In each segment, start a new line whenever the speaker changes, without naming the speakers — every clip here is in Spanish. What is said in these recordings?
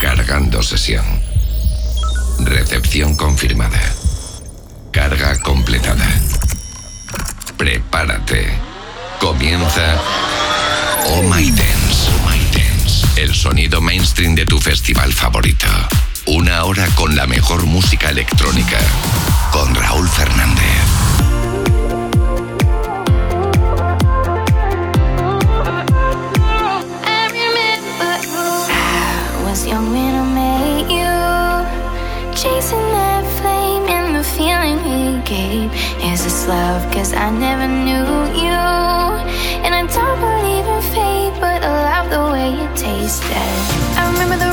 Cargando sesión. Recepción confirmada. Carga completada. Prepárate. Comienza Oh My Dance. Oh My Dance. El sonido mainstream de tu festival favorito. Una hora con la mejor música electrónica. Con Raúl Fernández.
Love? Cause I never knew you. And I don't believe in fate but I love the way you tasted I remember the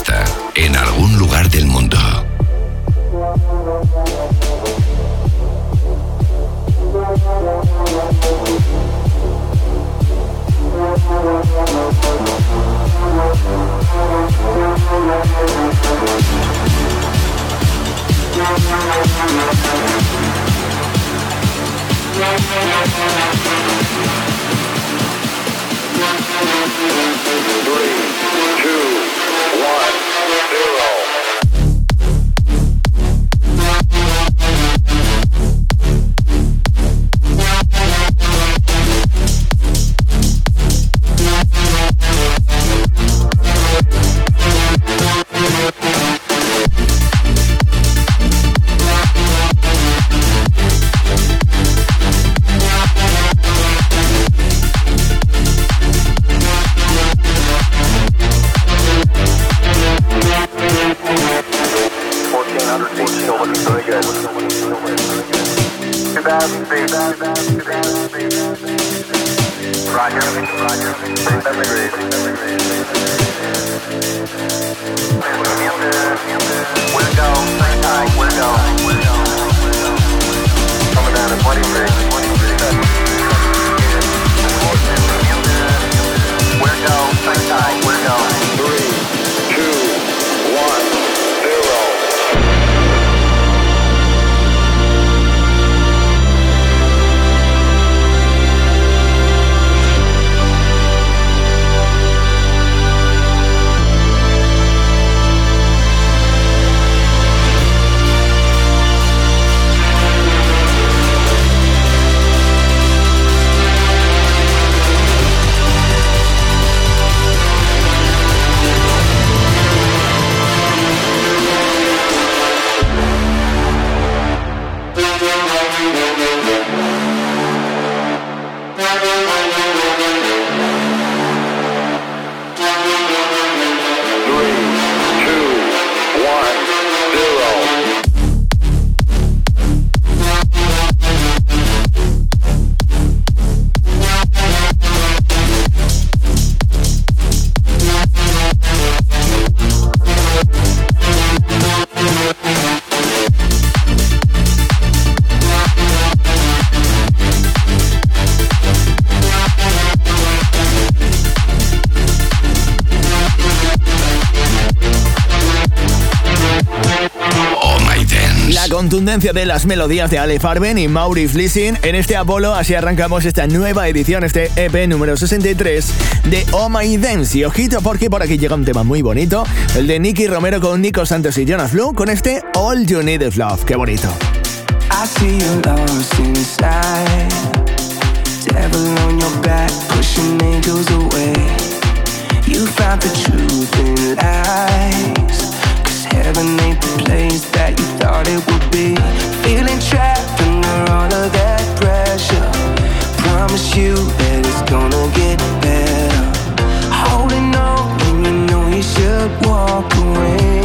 hasta en algún lugar del mundo. Three, two, one, zero.
Contundencia de las melodías de Ale Farben y Mauri Fleesing en este Apolo. Así arrancamos esta nueva edición, este EP número 63 de Oh My Dance. Y ojito porque por aquí llega un tema muy bonito, el de Nicky Romero con Nico Santos y Jonas Blue con este All You Need Is Love. Qué bonito. Heaven ain't the place that you thought it would be. Feeling trapped under all of that pressure. Promise you that it's gonna get better. Holding on when you know you should walk away.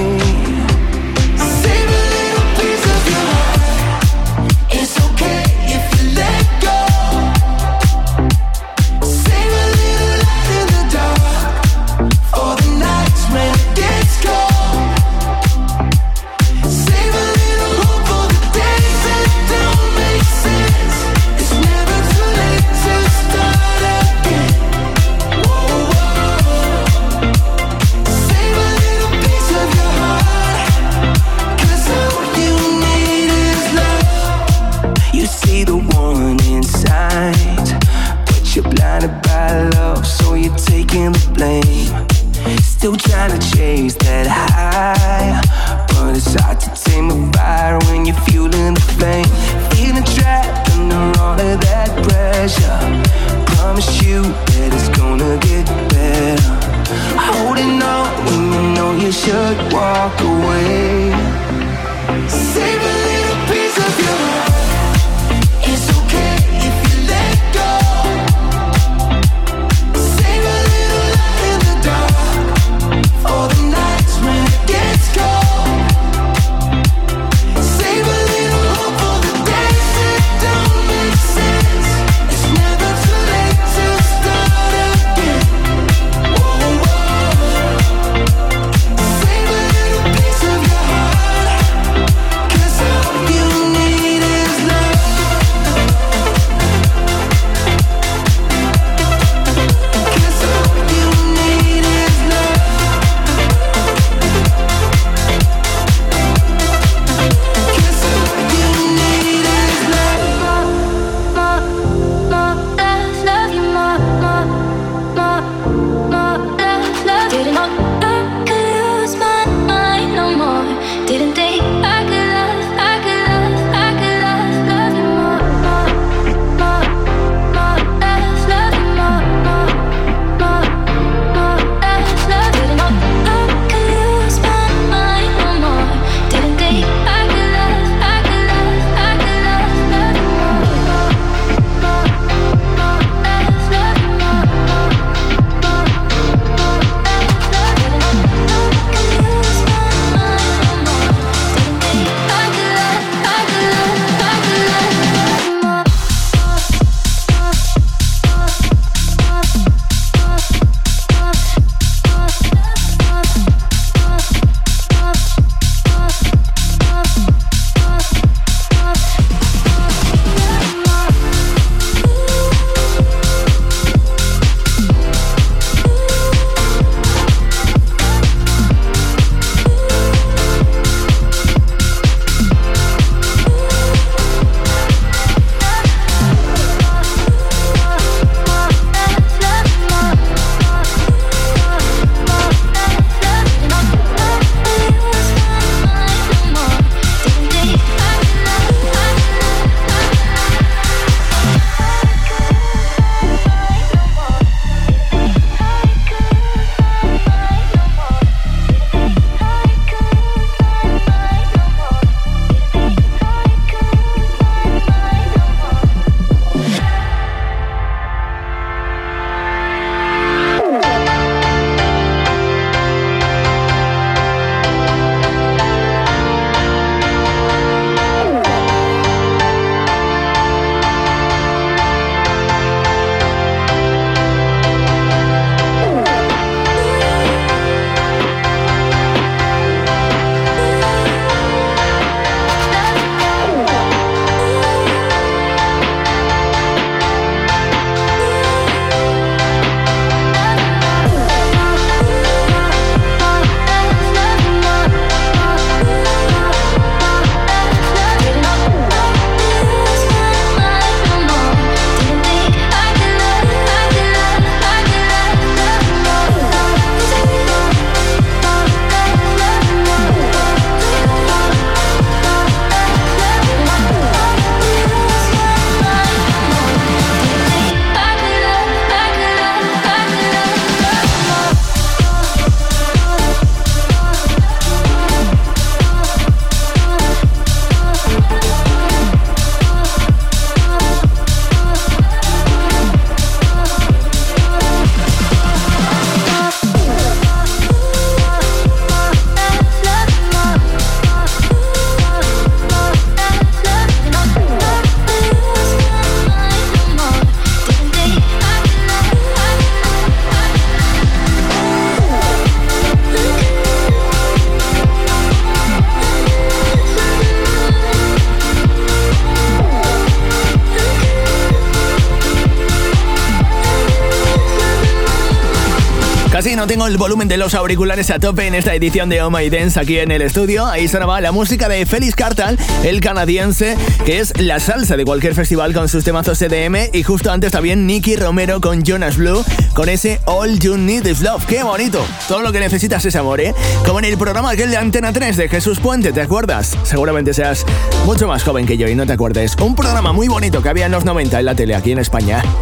Tengo el volumen de los auriculares a tope en esta edición de Oh My Dance aquí en el estudio. Ahí sonaba la música de Félix Cartal, el canadiense, que es la salsa de cualquier festival con sus temazos CDM. Y justo antes también Nicky Romero con Jonas Blue, con ese All You Need Is Love. ¡Qué bonito! Todo lo que necesitas es amor, ¿eh? Como en el programa aquel de Antena 3 de Jesús Puente, ¿te acuerdas? Seguramente seas mucho más joven que yo y no te acuerdes. Un programa muy bonito que había en los 90 en la tele aquí en España.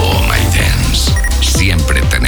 Oh My Dance. Siempre tenemos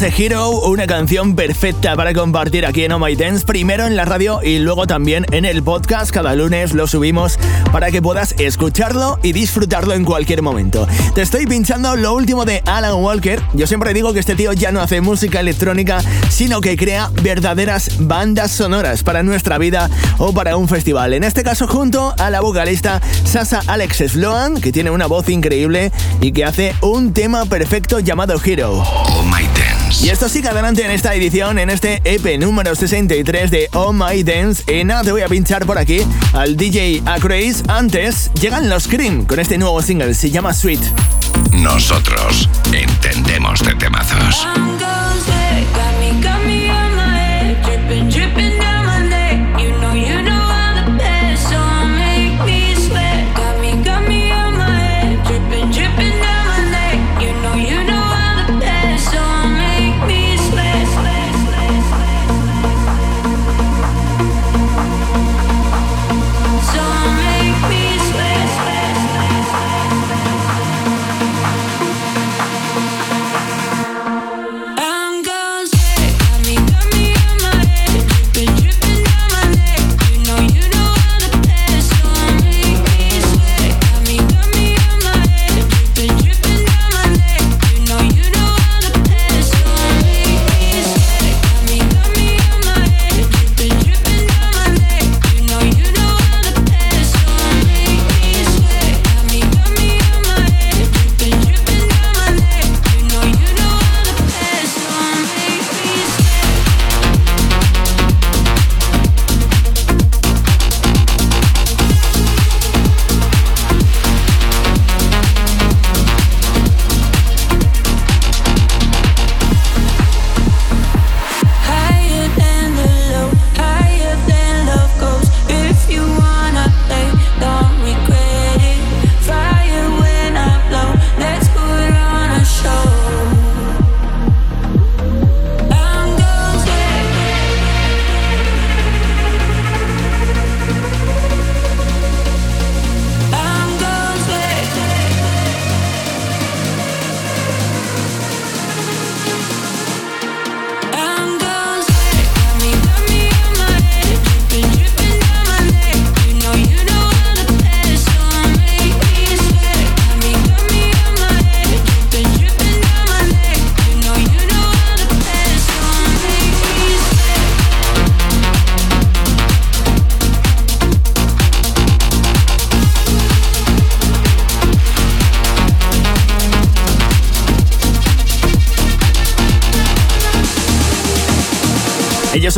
Ese Hero, una canción perfecta para compartir aquí en Oh My Dance, primero en la radio y luego también en el podcast. Cada lunes lo subimos para que puedas escucharlo y disfrutarlo en cualquier momento. Te estoy pinchando lo último de Alan Walker. Yo siempre digo que este tío ya no hace música electrónica, sino que crea verdaderas bandas sonoras para nuestra vida o para un festival. En este caso junto a la vocalista Sasa Alex Sloan, que tiene una voz increíble y que hace un tema perfecto llamado Hero.
Oh My
Y esto sigue adelante en esta edición, en este EP número 63 de Oh My Dance. Y nada, te voy a pinchar por aquí al DJ Acraze. Antes llegan los Cream con este nuevo single, se llama Sweet.
Nosotros entendemos de temazos.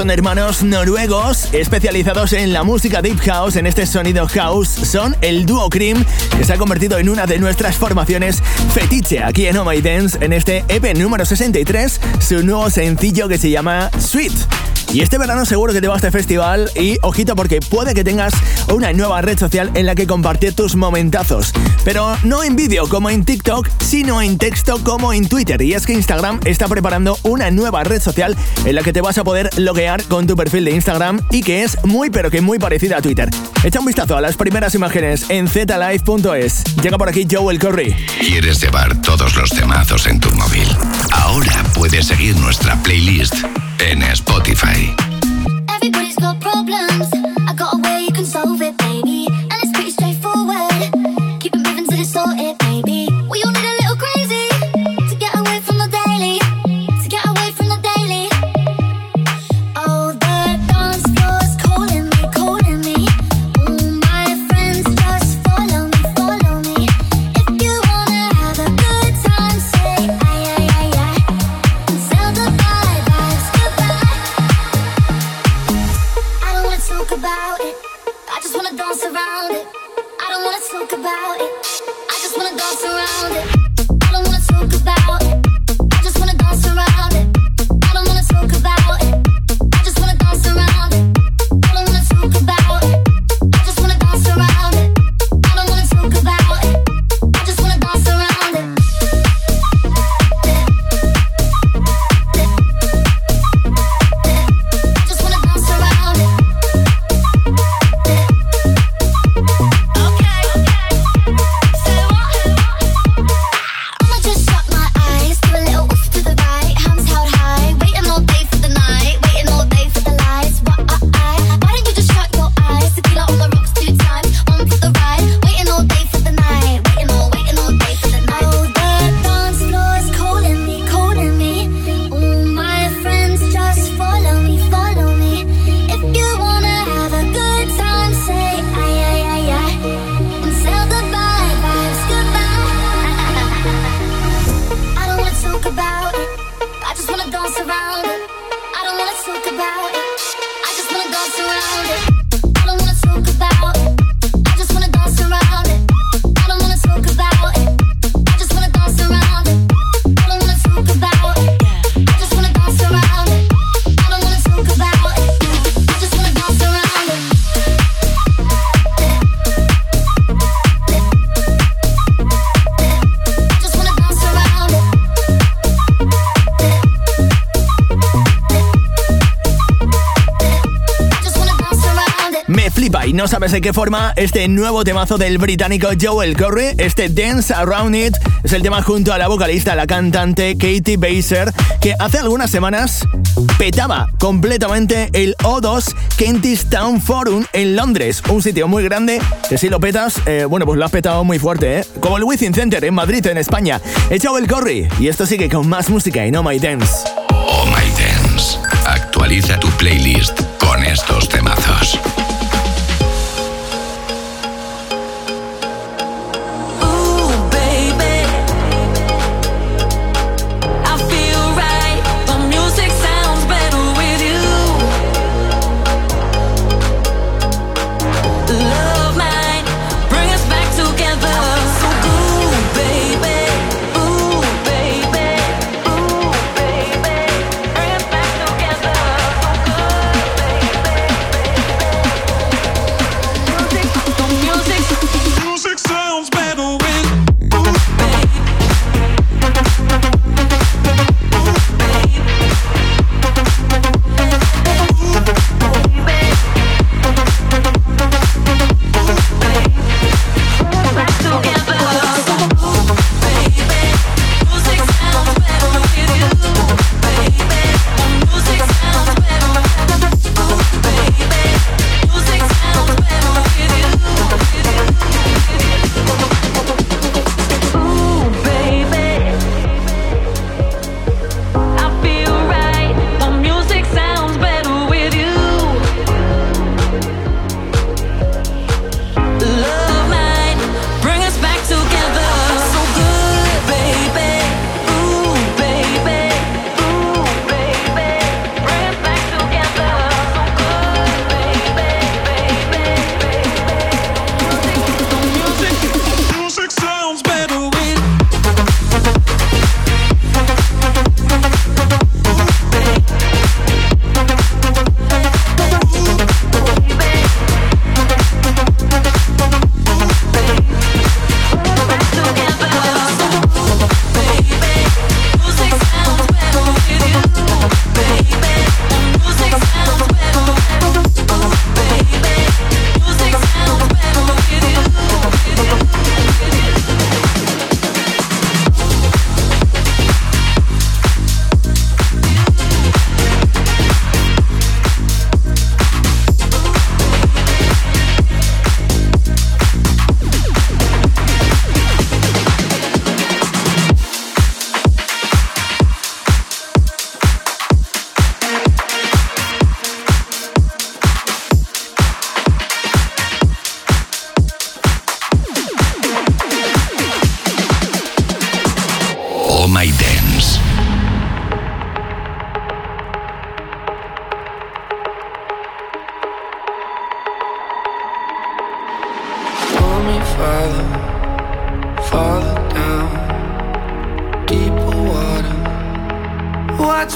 Son hermanos noruegos especializados en la música deep house, en este sonido house. Son el dúo Cream que se ha convertido en una de nuestras formaciones fetiche aquí en Oh My Dance en este EP número 63, su nuevo sencillo que se llama Sweet. Y este verano seguro que te va a este festival y ojito porque puede que tengas una nueva red social en la que compartir tus momentazos. Pero no en vídeo como en TikTok, sino en texto como en Twitter. Y es que Instagram está preparando una nueva red social en la que te vas a poder loguear con tu perfil de Instagram y que es muy pero que muy parecida a Twitter. Echa un vistazo a las primeras imágenes en zlive.es. Llega por aquí Joel Curry.
¿Quieres llevar todos los temazos en tu móvil? Ahora puedes seguir nuestra playlist en Spotify.
Everybody's got problems.
Sabes de qué forma este nuevo temazo del británico Joel Curry, este Dance Around It, es el tema junto a la vocalista, la cantante Katie Baser, que hace algunas semanas petaba completamente el O2 Kentish Town Forum en Londres, un sitio muy grande que si lo petas, eh, bueno, pues lo has petado muy fuerte, ¿eh? Como el Within Center en Madrid, en España. Es Joel Curry y esto sigue con más música y no My Dance.
Oh My Dance. Actualiza tu playlist con estos temazos.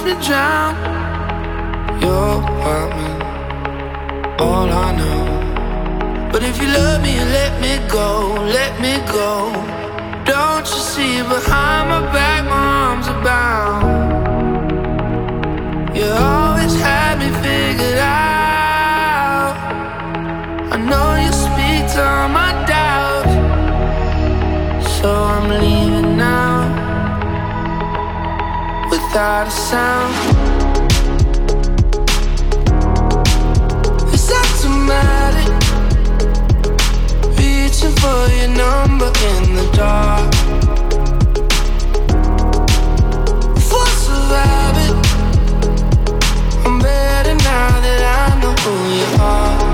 Me drown. Your apartment, all I know. But if you love me, let me go, let me go. Don't you see behind my back, my arms are bound. Without a sound. It's automatic, reaching for your number in the dark. Force of habit, I'm better now that I know who you are.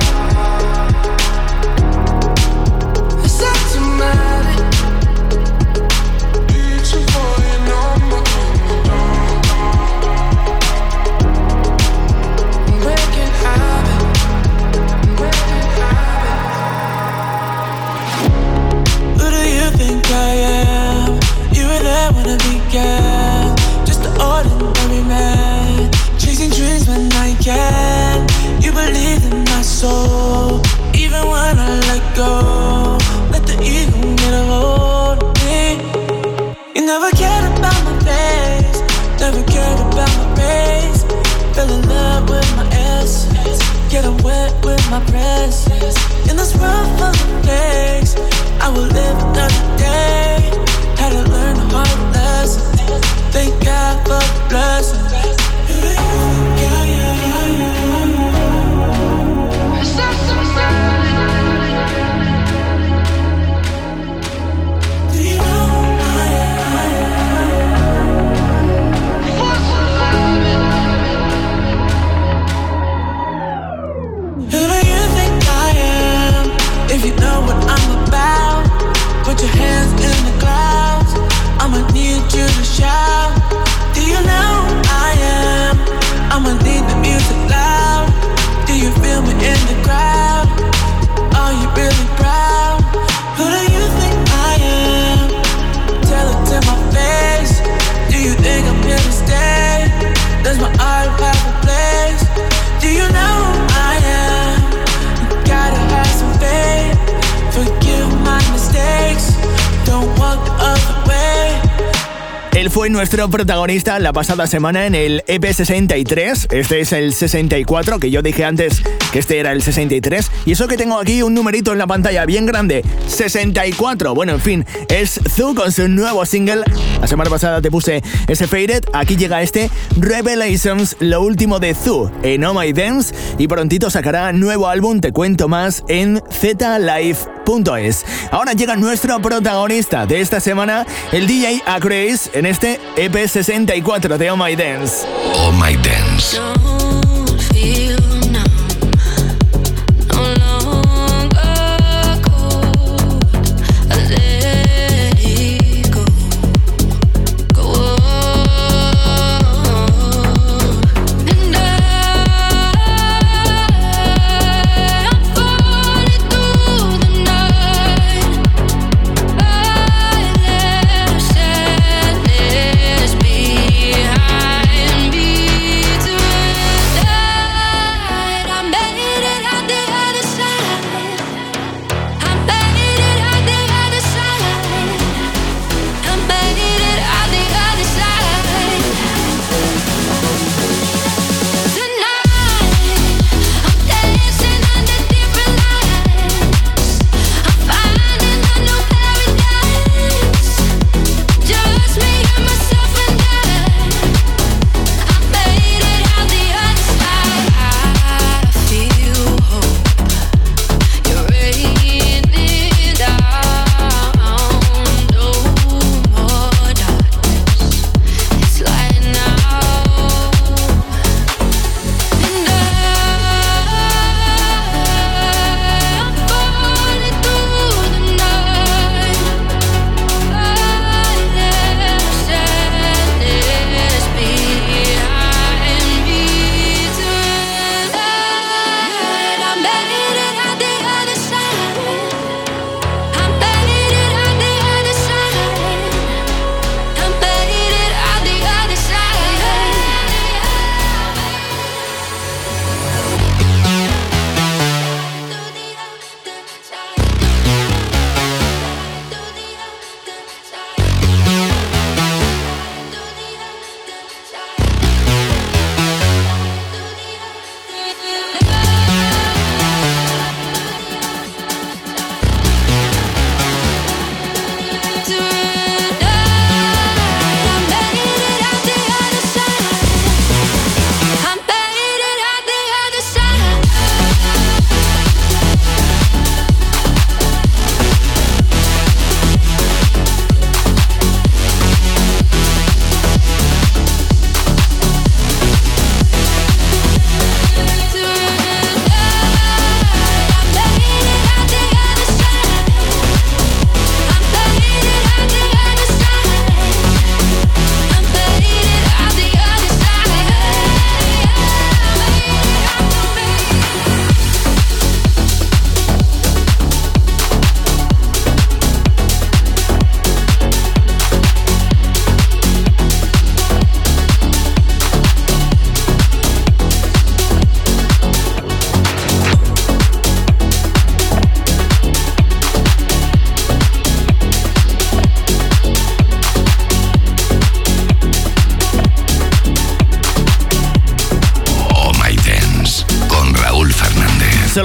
Can. You believe in my soul. Even when I let go. Let the ego get a hold of me. You never cared about my face. Never cared about my race. Fell in love with my essence. Get wet with my presence. In this world full of mistakes, I will live
fue nuestro protagonista la pasada semana en el EP63. Este es el 64, que yo dije antes que este era el 63. Y eso que tengo aquí un numerito en la pantalla bien grande: 64. Bueno, en fin, es Zoo con su nuevo single. La semana pasada te puse ese Faded. Aquí llega este Revelations, lo último de Zoo en Oh My Dance. Y prontito sacará nuevo álbum. Te cuento más en zlive.es. Ahora llega nuestro protagonista de esta semana, el DJ Acraze, en este EP64 de Oh My Dance.
Oh My Dance.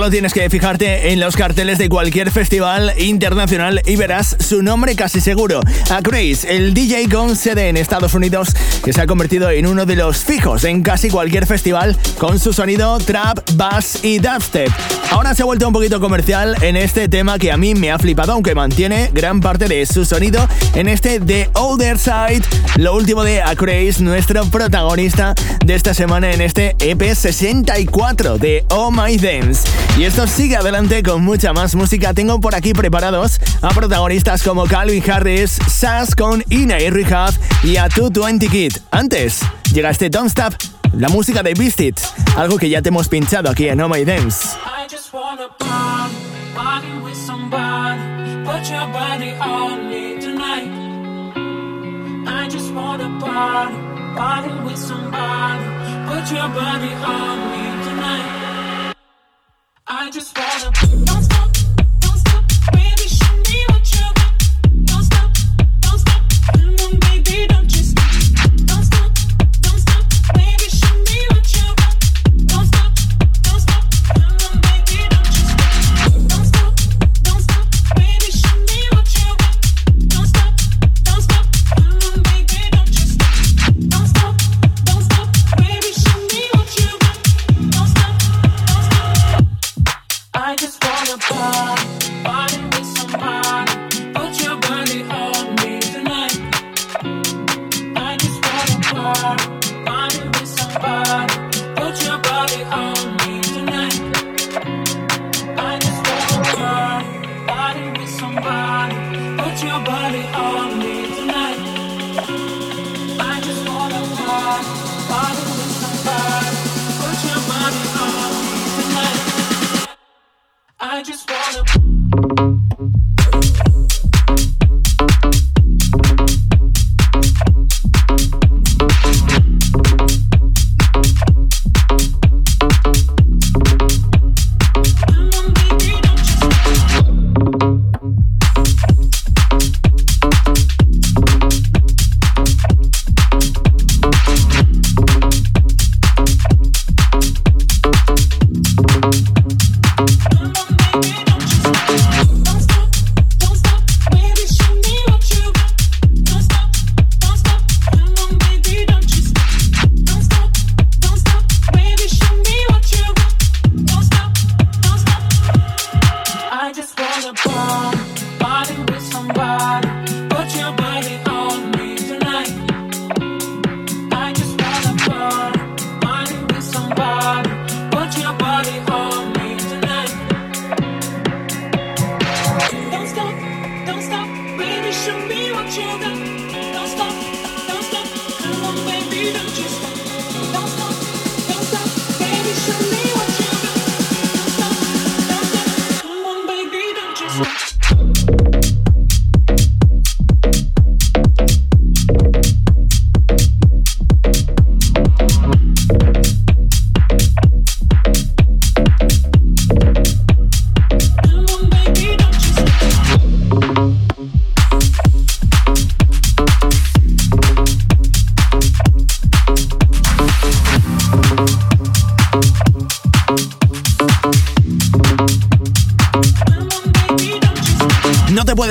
Solo tienes que fijarte en los carteles de cualquier festival internacional y verás su nombre casi seguro. A Chris, el DJ con sede en Estados Unidos, que se ha convertido en uno de los fijos en casi cualquier festival con su sonido trap, bass y dubstep. Ahora se ha vuelto un poquito comercial en este tema que a mí me ha flipado, aunque mantiene gran parte de su sonido en este The Older Side, lo último de Acraze, nuestro protagonista de esta semana en este EP 64 de Oh My Dance. Y esto sigue adelante con mucha más música. Tengo por aquí preparados a protagonistas como Calvin Harris, Sass con Ina y Rehab y a 220 Kid. Antes, llega este Don't Stop, la música de Beast algo que ya te hemos pinchado aquí en Oh My Dance.
Put your body on me tonight. just
want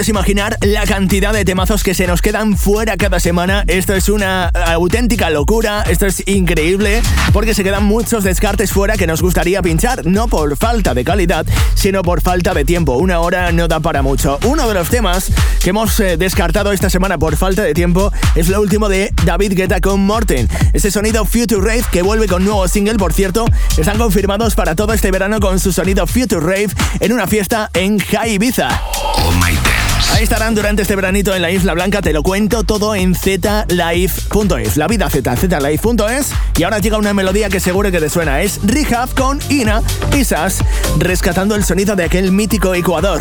puedes imaginar la cantidad de temazos que se nos quedan fuera cada semana. Esto es una auténtica locura, esto es increíble, porque se quedan muchos descartes fuera que nos gustaría pinchar, no por falta de calidad, sino por falta de tiempo. Una hora no da para mucho. Uno de los temas que hemos eh, descartado esta semana por falta de tiempo es lo último de David Guetta con Morten. Ese sonido Future Rave que vuelve con nuevo single, por cierto, están confirmados para todo este verano con su sonido Future Rave en una fiesta en High Ibiza.
Oh My.
Ahí estarán durante este veranito en la Isla Blanca, te lo cuento todo en zlive.es. La vida z, zlive.es. Y ahora llega una melodía que seguro que te suena. Es Rehab con Ina y Sas, rescatando el sonido de aquel mítico Ecuador.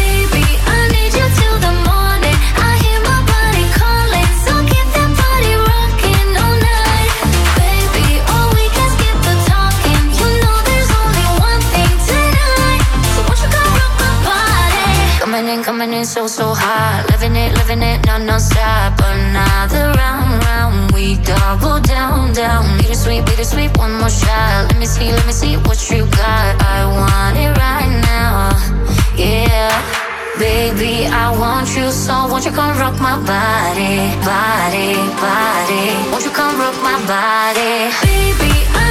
So, so hot. Living it, living it, non, non-stop. Another round, round. We double down, down. Bittersweet, bittersweet, one more shot. Let me see, let me see what you got. I want it right now. Yeah. Baby, I want you so won't you come rock my body, body, body Won't you come rock my body Baby, I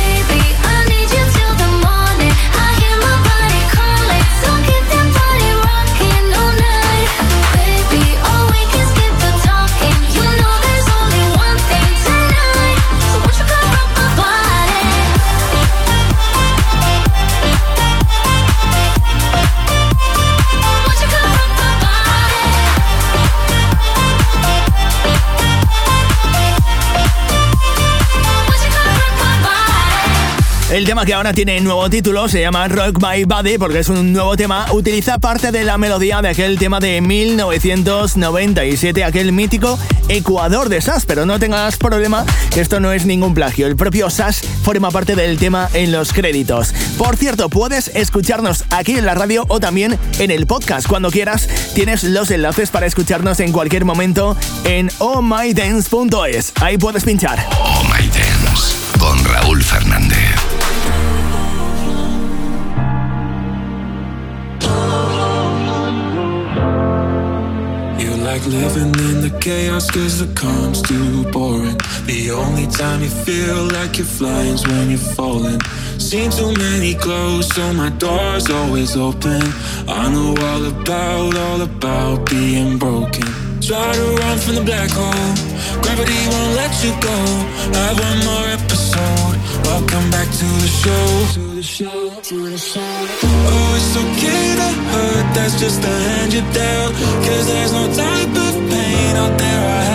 El tema que ahora tiene nuevo título se llama Rock My Body porque es un nuevo tema. Utiliza parte de la melodía de aquel tema de 1997, aquel mítico Ecuador de Sass. Pero no tengas problema, esto no es ningún plagio. El propio Sass forma parte del tema en los créditos. Por cierto, puedes escucharnos aquí en la radio o también en el podcast. Cuando quieras, tienes los enlaces para escucharnos en cualquier momento en ohmydance.es. Ahí puedes pinchar.
Oh My Dance con Raúl Fernández.
Like living in the chaos cause the calm's too boring. The only time you feel like you're flying is when you're falling. Seen too many close, so my door's always open. I know all about, all about being broken. Try to run from the black hole. Gravity won't let you go. Have one more episode. Welcome back to the show. To the show. To the show. Oh, it's okay to hurt. That's just the hand you dealt. Cause there's no type of pain out there I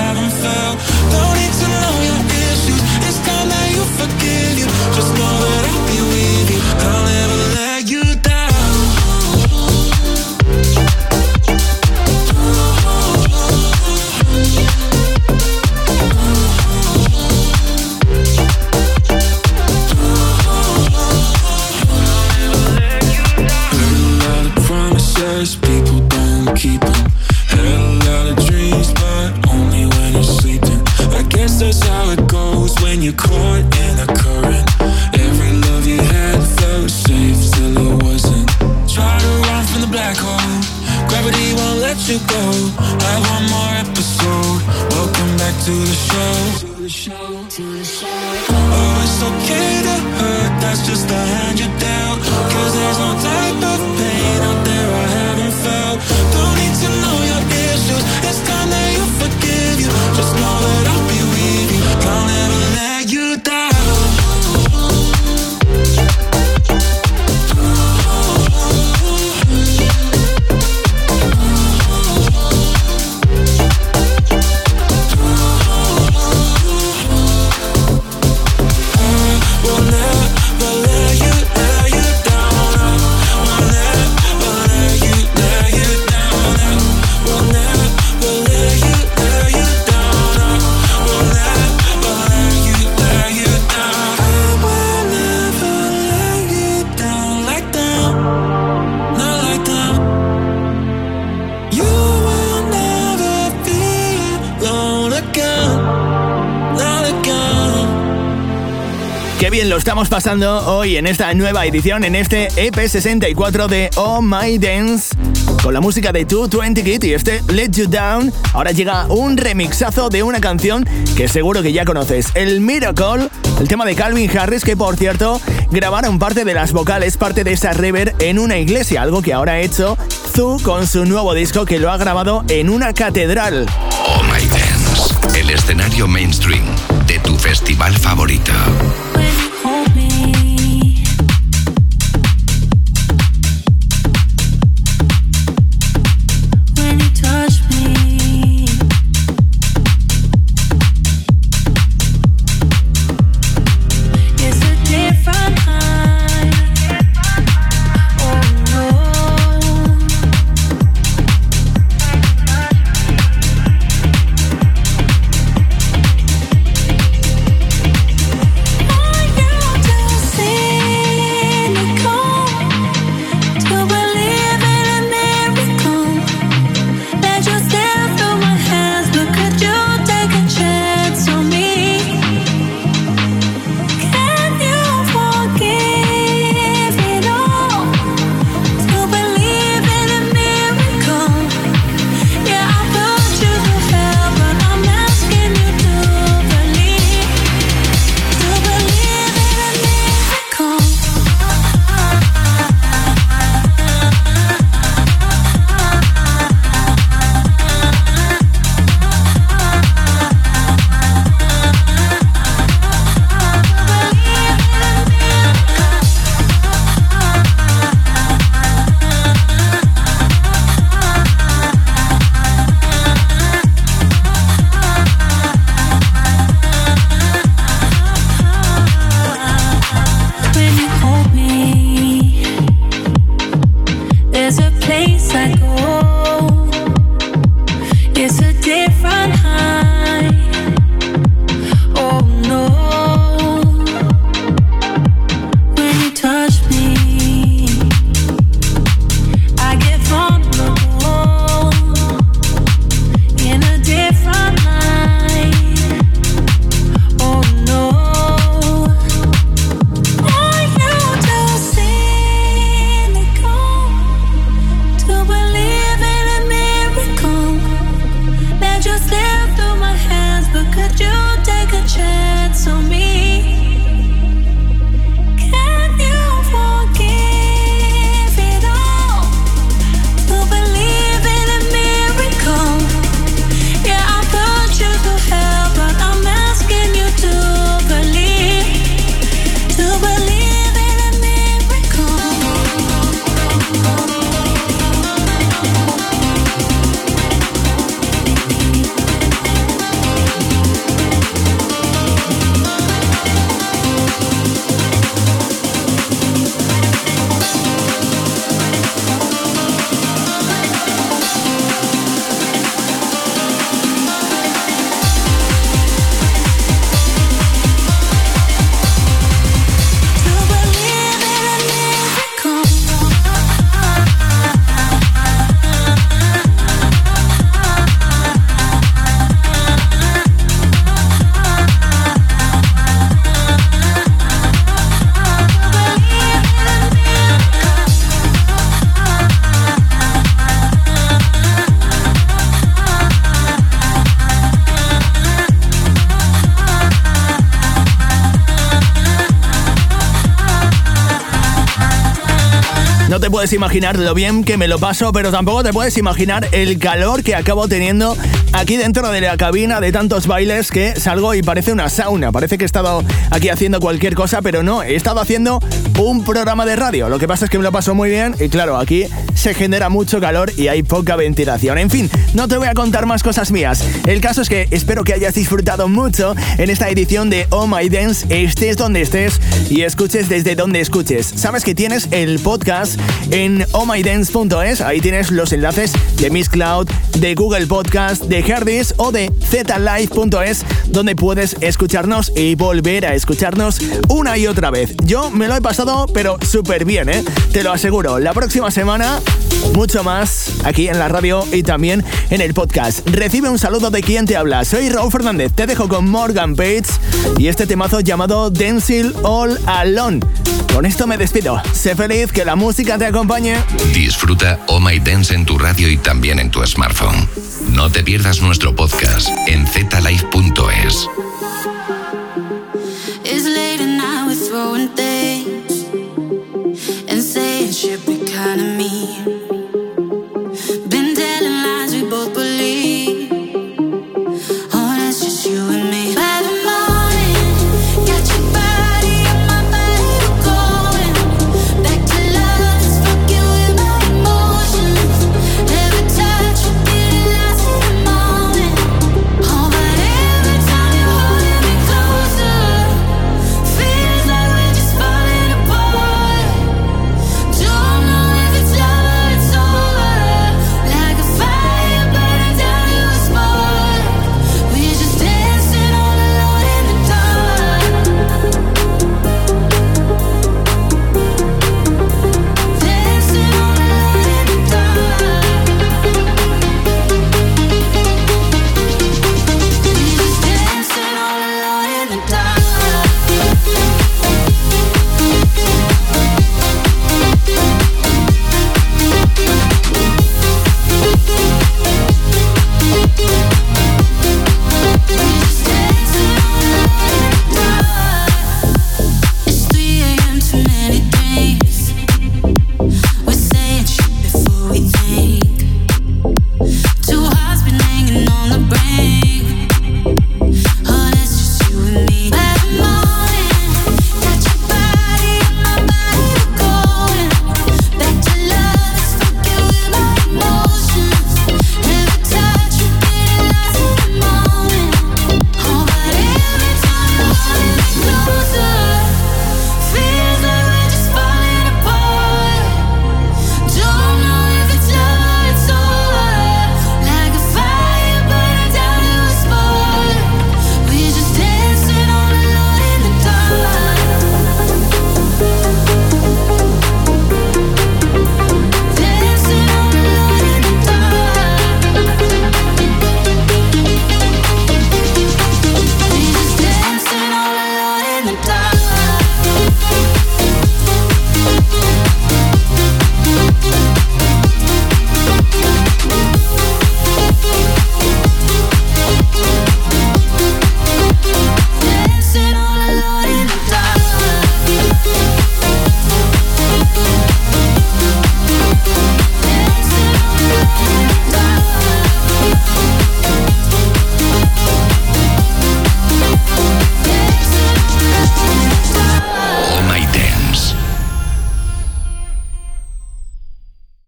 black hole. Gravity won't let you go. Have one more episode. Welcome back to the show. Oh, it's okay to hurt. That's just the hand you dealt. Cause there's no type
estamos pasando hoy en esta nueva edición, en este EP64 de Oh My Dance, con la música de 220 Kit y este Let You Down. Ahora llega un remixazo de una canción que seguro que ya conoces, el Miracle, el tema de Calvin Harris, que por cierto grabaron parte de las vocales, parte de esa reverb en una iglesia, algo que ahora ha hecho Zoo con su nuevo disco que lo ha grabado en una catedral.
Oh My Dance, el escenario mainstream de tu festival favorito.
Imaginar lo bien que me lo paso, pero tampoco te puedes imaginar el calor que acabo teniendo aquí dentro de la cabina de tantos bailes que salgo y parece una sauna. Parece que he estado aquí haciendo cualquier cosa, pero no, he estado haciendo un programa de radio. Lo que pasa es que me lo paso muy bien y claro, aquí se genera mucho calor y hay poca ventilación. En fin, no te voy a contar más cosas mías. El caso es que espero que hayas disfrutado mucho en esta edición de Oh My Dance, estés donde estés y escuches desde donde escuches. Sabes que tienes el podcast en ohmydance.es, ahí tienes los enlaces de Miss Cloud, de Google Podcast, de Herdis o de zlive.es, donde puedes escucharnos y volver a escucharnos una y otra vez. Yo me lo he pasado pero súper bien, ¿eh? Te lo aseguro. La próxima semana, mucho más aquí en la radio y también en el podcast. Recibe un saludo de quien te habla. Soy Raúl Fernández. Te dejo con Morgan Bates y este temazo llamado Dancing All Alone. Con esto me despido. Sé feliz, que la música te acompañe.
Disfruta Oh My Dance en tu radio y también en tu smartphone. No te pierdas nuestro podcast en zlife.es.